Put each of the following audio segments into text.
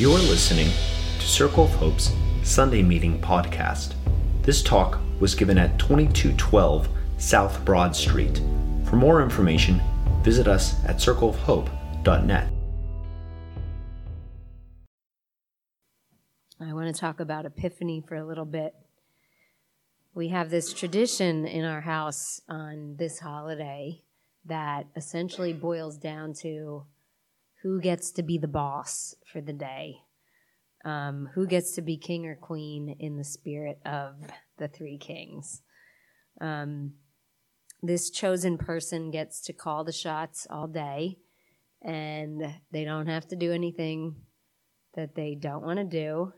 You're listening to Circle of Hope's Sunday Meeting podcast. This talk was given at 2212 South Broad Street. For more information, visit us at circleofhope.net. I want to talk about Epiphany for a little bit. We have this tradition in our house on this holiday that essentially boils down to who gets to be the boss for the day, um, who gets to be king or queen in the spirit of the three kings. Um, this chosen person gets to call the shots all day, and they don't have to do anything that they don't want to do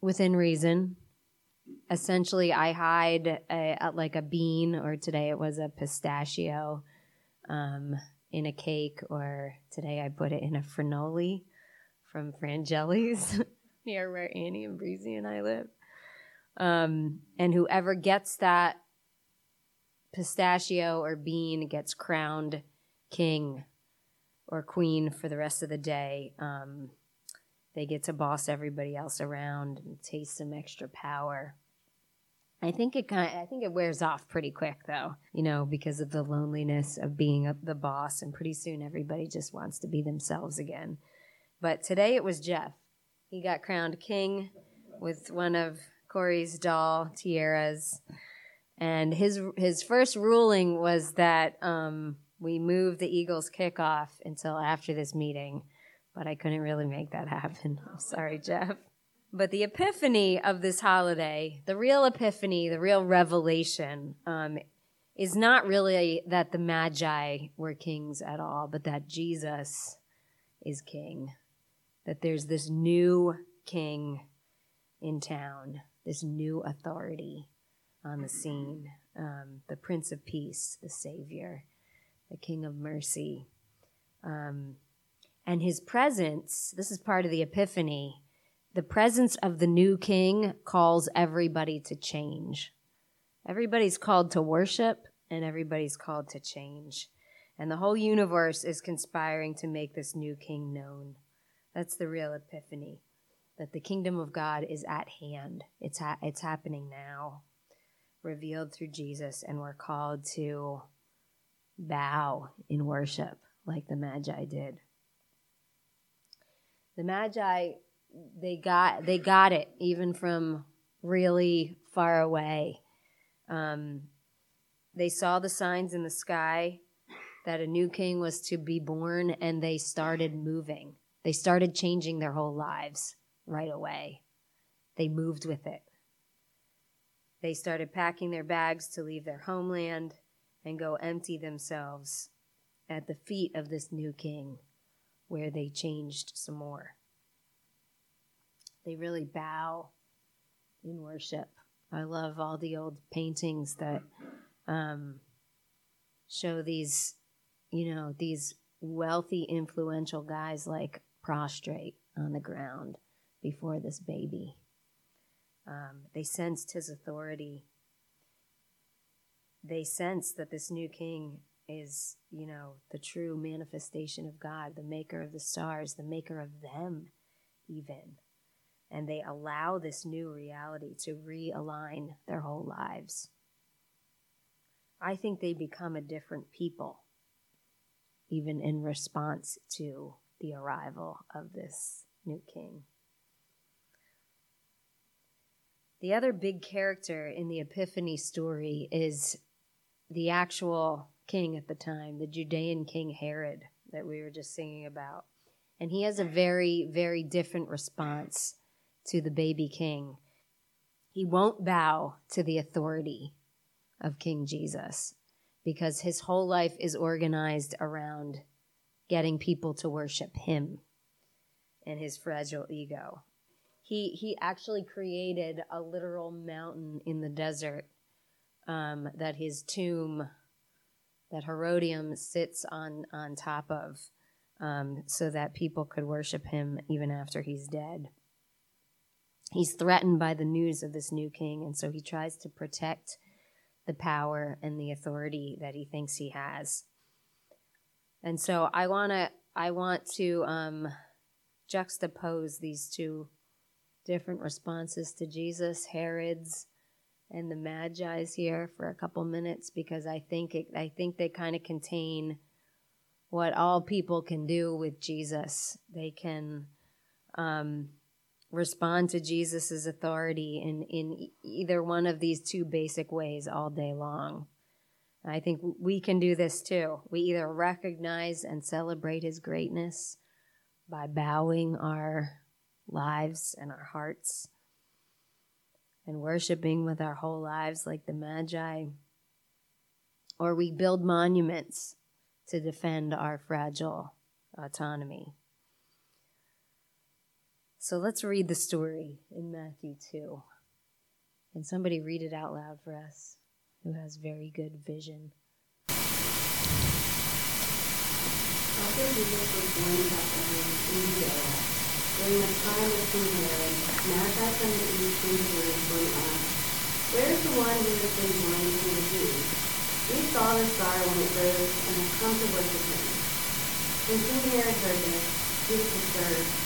within reason. Essentially, I hide a, a, like a bean, or today it was a pistachio, um, in a cake, or today I put it in a frenoli from Frangelli's near where Annie and Breezy and I live. Um, and whoever gets that pistachio or bean gets crowned king or queen for the rest of the day. Um, they get to boss everybody else around and taste some extra power. I think it kind of, I think it wears off pretty quick though, you know, because of the loneliness of being a, the boss and pretty soon everybody just wants to be themselves again. But today it was Jeff. He got crowned king with one of Corey's doll tiaras and his his first ruling was that um, we move the Eagles kickoff until after this meeting, but I couldn't really make that happen. I'm sorry, Jeff. But the epiphany of this holiday, the real epiphany, the real revelation, um, is not really that the Magi were kings at all, but that Jesus is king. That there's this new king in town, this new authority on the scene um, the Prince of Peace, the Savior, the King of Mercy. Um, and his presence, this is part of the Epiphany, the presence of the new King calls everybody to change. Everybody's called to worship, and everybody's called to change. And the whole universe is conspiring to make this new King known. That's the real Epiphany. That the kingdom of God is at hand. It's, ha- it's happening now revealed through Jesus, and we're called to bow in worship like the Magi did. The Magi, they got they got it even from really far away. Um, they saw the signs in the sky that a new king was to be born, and they started moving. They started changing their whole lives right away. They moved with it. They started packing their bags to leave their homeland and go empty themselves at the feet of this new king, where they changed some more. They really bow in worship. I love all the old paintings that um, show these, you know, these wealthy, influential guys like prostrate on the ground before this baby. Um, they sensed his authority. They sensed that this new king is, you know, the true manifestation of God, the maker of the stars, the maker of them, even. And they allow this new reality to realign their whole lives. I think they become a different people, even in response to the arrival of this new king. The other big character in the Epiphany story is the actual king at the time, the Judean king Herod that we were just singing about. And he has a very, very different response to the baby king. He won't bow to the authority of King Jesus because his whole life is organized around getting people to worship him and his fragile ego he he actually created a literal mountain in the desert um, that his tomb that Herodium sits on on top of, um, so that people could worship him even after he's dead. He's threatened by the news of this new king, and so he tries to protect the power and the authority that he thinks he has. And so I want to I want to um, juxtapose these two different responses to Jesus, Herod's and the Magi's here for a couple minutes because I think it, I think they kind of contain what all people can do with Jesus. They can um, respond to Jesus' authority in, in either one of these two basic ways all day long. I think we can do this too. We either recognize and celebrate his greatness by bowing our lives and our hearts and worshiping with our whole lives like the Magi, or we build monuments to defend our fragile autonomy. So let's read the story in Matthew 2. And somebody read it out loud for us who has very good vision? After Jesus was born in Bethlehem in Judea, during the time of King Herod, Magi from the east came to Jerusalem and asked, Where is the one who has been born King of Jews? We saw the star when it rose and have come to worship him. When King Herod heard this, he was disturbed,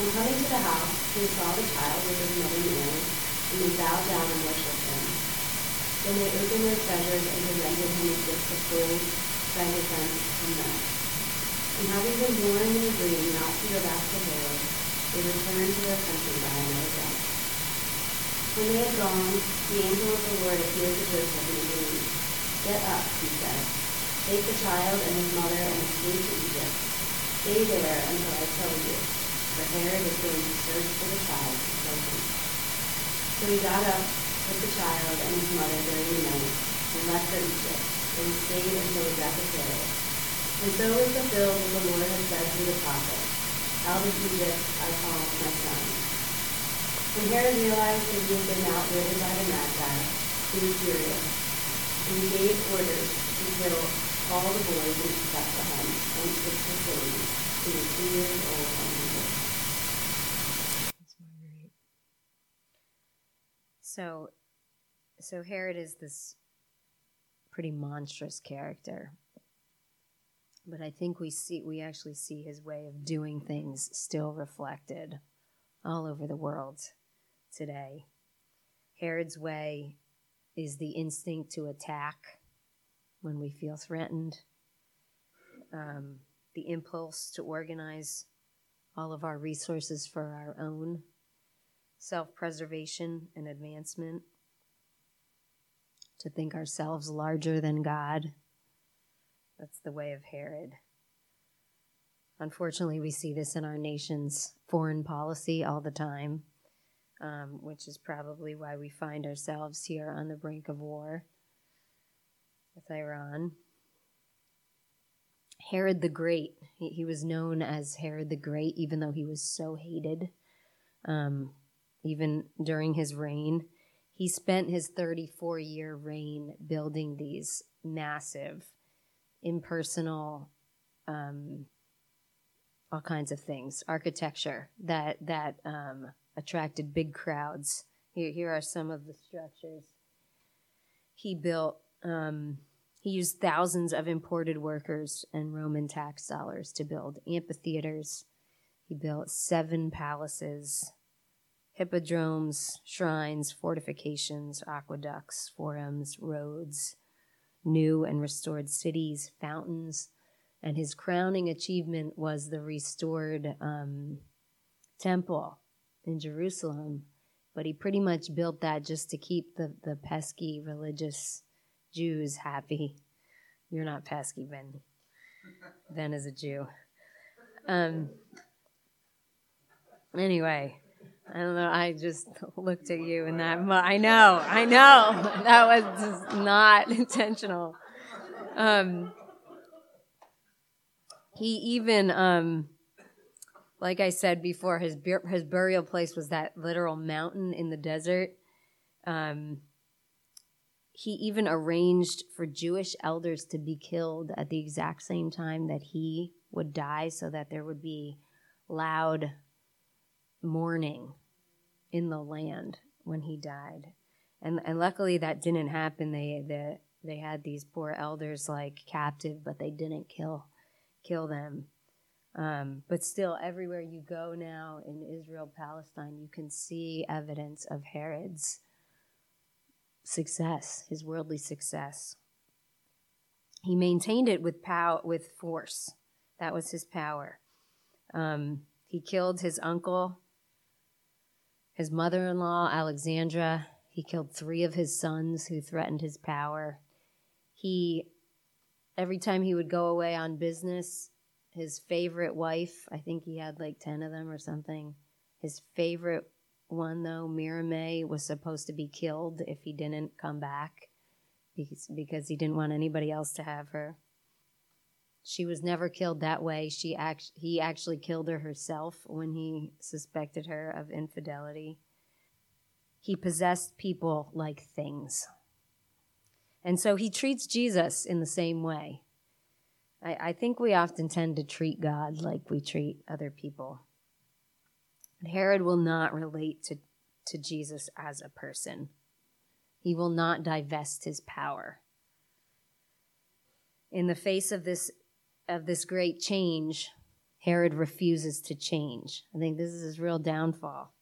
On coming to the house, they saw the child with his mother Mary, and they bowed down and worshipped him. Then they opened their treasures and presented him with gifts of gold, frankincense, and myrrh. And having been warned in a dream not to go back to Herod, they returned to their country by another way. When they had gone, the angel of the Lord appeared to Joseph in a dream. Get up, he said. Take the child and his mother and escape to Egypt. Stay there until I tell you, for Herod is going to search for the child to kill him. So he got up, took the child and his mother during the night, and left for Egypt, and stayed until the death of Herod and so was fulfilled what the Lord had said through the prophet, Out of Egypt I called my son. When Herod realized that he had been outwitted by the Magi, he was furious, and he gave orders to kill all the boys in Bethlehem and its vicinity who were two years old and older. So, so Herod is this pretty monstrous character but I think we see we actually see his way of doing things still reflected all over the world today. Herod's way is the instinct to attack when we feel threatened, um, the impulse to organize all of our resources for our own self preservation and advancement, to think ourselves larger than God that's the way of Herod. Unfortunately, we see this in our nation's foreign policy all the time, um, which is probably why we find ourselves here on the brink of war with Iran. Herod the Great, he, he was known as Herod the Great, even though he was so hated. Um, even during his reign, he spent his 34 year reign building these massive impersonal, um, all kinds of things, architecture that that um, attracted big crowds. Here, here are some of the structures he built. Um, he used thousands of imported workers and Roman tax dollars to build amphitheaters. He built seven palaces, hippodromes, shrines, fortifications, aqueducts, forums, roads, new and restored cities, fountains, and his crowning achievement was the restored um, temple in Jerusalem but he pretty much built that just to keep the, the pesky religious Jews happy. You're not pesky, Ben. Ben is a Jew. Um, anyway, I don't know. I just looked at you and that. I know, I know. That was just not intentional. Um, he even, um, like I said before, his his burial place was that literal mountain in the desert. Um, he even arranged for Jewish elders to be killed at the exact same time that he would die, so that there would be loud mourning in the land when he died. And and luckily that didn't happen. They the, they had these poor elders like captive, but they didn't kill kill them. Um, but still, everywhere you go now in Israel, Palestine, you can see evidence of Herod's success, his worldly success. He maintained it with power, with force. That was his power. Um, he killed his uncle his mother in law, Alexandra, he killed three of his sons who threatened his power. He, every time he would go away on business, his favorite wife, I think he had like 10 of them or something. His favorite one, though, Mariamne, was supposed to be killed if he didn't come back because, because he didn't want anybody else to have her. She was never killed that way. She act- he actually killed her herself when he suspected her of infidelity. He possessed people like things. And so he treats Jesus in the same way. I, I think we often tend to treat God like we treat other people. Herod will not relate to, to Jesus as a person. He will not divest his power. In the face of this of this great change, Herod refuses to change. I think this is his real downfall.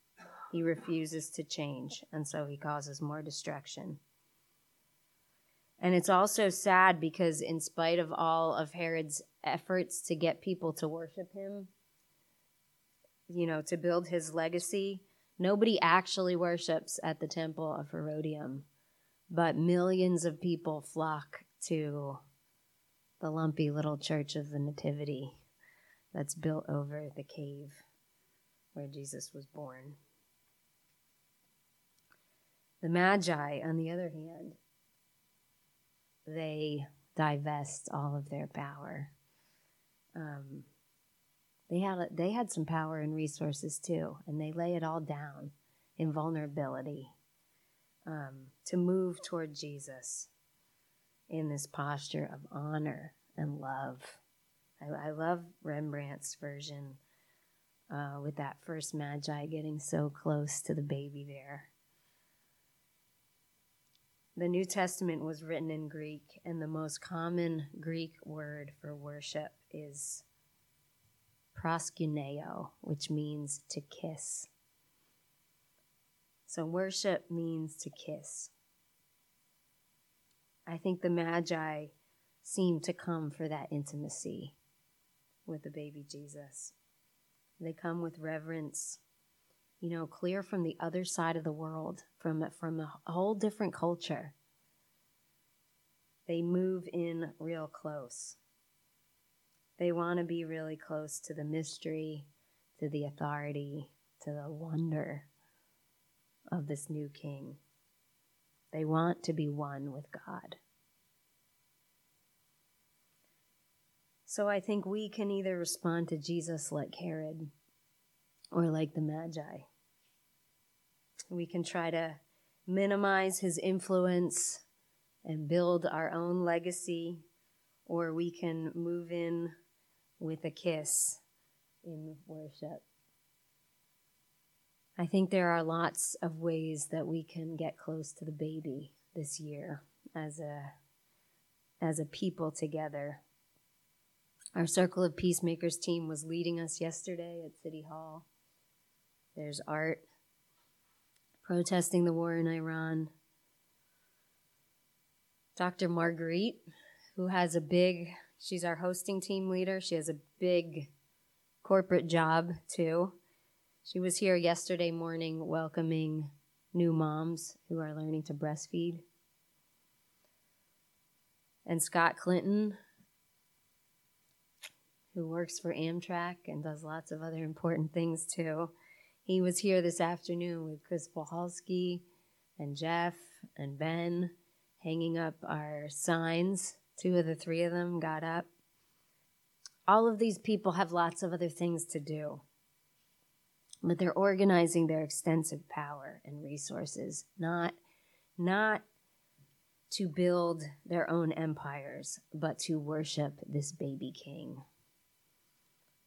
He refuses to change, and so he causes more destruction. And it's also sad because, in spite of all of Herod's efforts to get people to worship him, you know, to build his legacy, nobody actually worships at the temple of Herodium, but millions of people flock to the lumpy little church of the Nativity that's built over the cave where Jesus was born. The Magi, on the other hand, they divest all of their power. Um, they had they had some power and resources too, and they lay it all down in vulnerability um, to move toward Jesus in this posture of honor and love. I, I love Rembrandt's version uh, with that first Magi getting so close to the baby there. The New Testament was written in Greek, and the most common Greek word for worship is proskuneo, which means to kiss. So, worship means to kiss. I think the Magi seem to come for that intimacy with the baby Jesus. They come with reverence, you know, clear from the other side of the world, from, from a whole different culture. They move in real close. They want to be really close to the mystery, to the authority, to the wonder of this new king. They want to be one with God. So I think we can either respond to Jesus like Herod or like the Magi. We can try to minimize his influence and build our own legacy, or we can move in with a kiss in worship. I think there are lots of ways that we can get close to the baby this year as a as a people together. Our Circle of Peacemakers team was leading us yesterday at City Hall. There's art protesting the war in Iran. Dr. Marguerite, who has a big, she's our hosting team leader. She has a big corporate job too. She was here yesterday morning welcoming new moms who are learning to breastfeed. And Scott Clinton, who works for Amtrak and does lots of other important things too. He was here this afternoon with Chris Pohalski and Jeff and Ben hanging up our signs. Two of the three of them got up. All of these people have lots of other things to do, but they're organizing their extensive power and resources, not, not to build their own empires, but to worship this baby king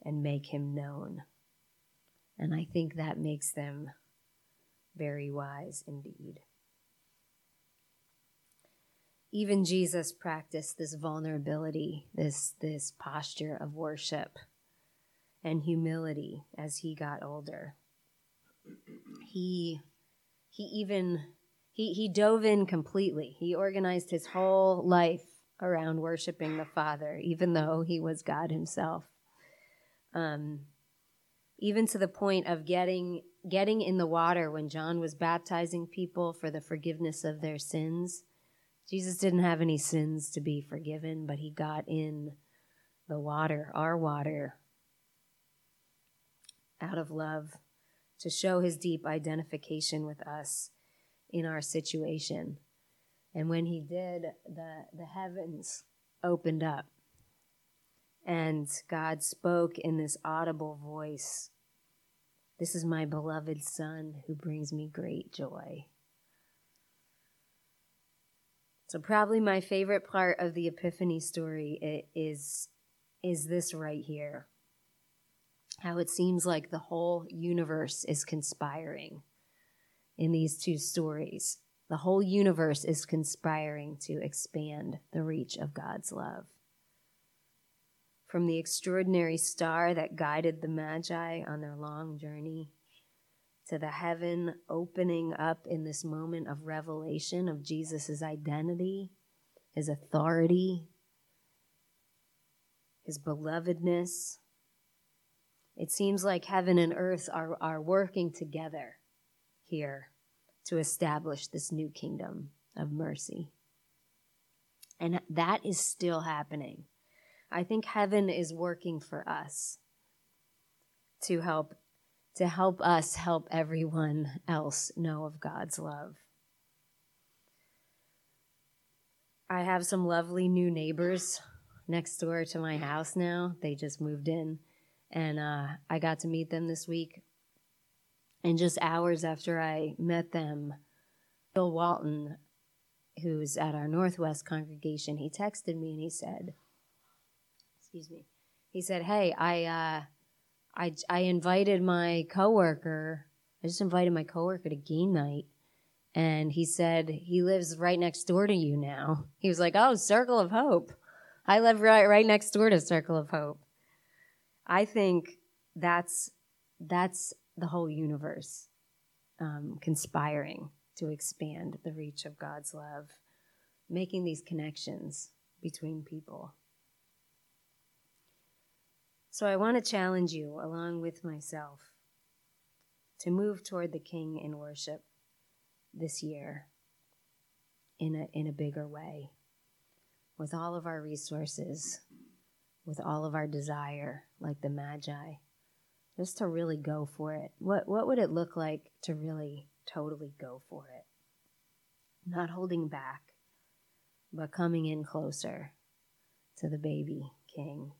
and make him known. And I think that makes them very wise indeed. Even Jesus practiced this vulnerability, this, this posture of worship and humility as he got older. He, he even he, he dove in completely. He organized his whole life around worshiping the Father, even though he was God himself. Um, even to the point of getting getting in the water when John was baptizing people for the forgiveness of their sins. Jesus didn't have any sins to be forgiven, but he got in the water, our water, out of love to show his deep identification with us in our situation. And when he did, the, the heavens opened up. And God spoke in this audible voice This is my beloved Son who brings me great joy. So, probably my favorite part of the Epiphany story is, is this right here how it seems like the whole universe is conspiring in these two stories. The whole universe is conspiring to expand the reach of God's love. From the extraordinary star that guided the Magi on their long journey to the heaven opening up in this moment of revelation of Jesus' identity, his authority, his belovedness. It seems like heaven and earth are, are working together here to establish this new kingdom of mercy. And that is still happening. I think heaven is working for us to help to help us help everyone else know of God's love. I have some lovely new neighbors next door to my house now. They just moved in, and uh, I got to meet them this week. And just hours after I met them, Bill Walton, who's at our Northwest congregation, he texted me and he said, "Excuse me." He said, "Hey, I uh, I I invited my coworker. I just invited my coworker to game night." And he said he lives right next door to you now. He was like, "Oh, Circle of Hope. I live right right next door to Circle of Hope." I think that's that's the whole universe um, conspiring to expand the reach of God's love, making these connections between people. So I want to challenge you, along with myself, to move toward the King in worship this year in a, in a bigger way, with all of our resources, with all of our desire, like the Magi just to really go for it. What what would it look like to really totally go for it? Not holding back, but coming in closer to the baby king.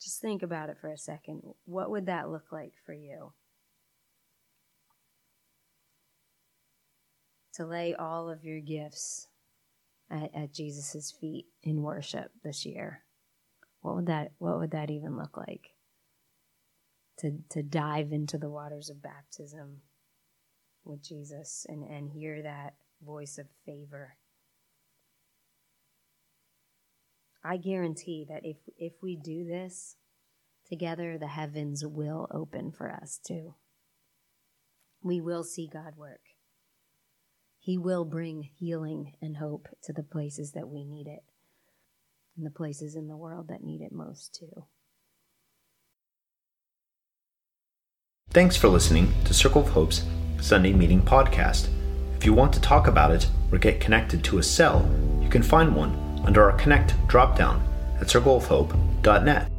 Just think about it for a second. What would that look like for you? To lay all of your gifts at, at Jesus' feet in worship this year. What would that what would that even look like? to, to dive into the waters of baptism with Jesus and, and hear that voice of favor. I guarantee that if, if we do this together, the heavens will open for us too. We will see God work. He will bring healing and hope to the places that we need it, and the places in the world that need it most too. Thanks for listening to Circle of Hope's Sunday Meeting Podcast. If you want to talk about it or get connected to a cell, you can find one under our Connect dropdown at circleofhope.net.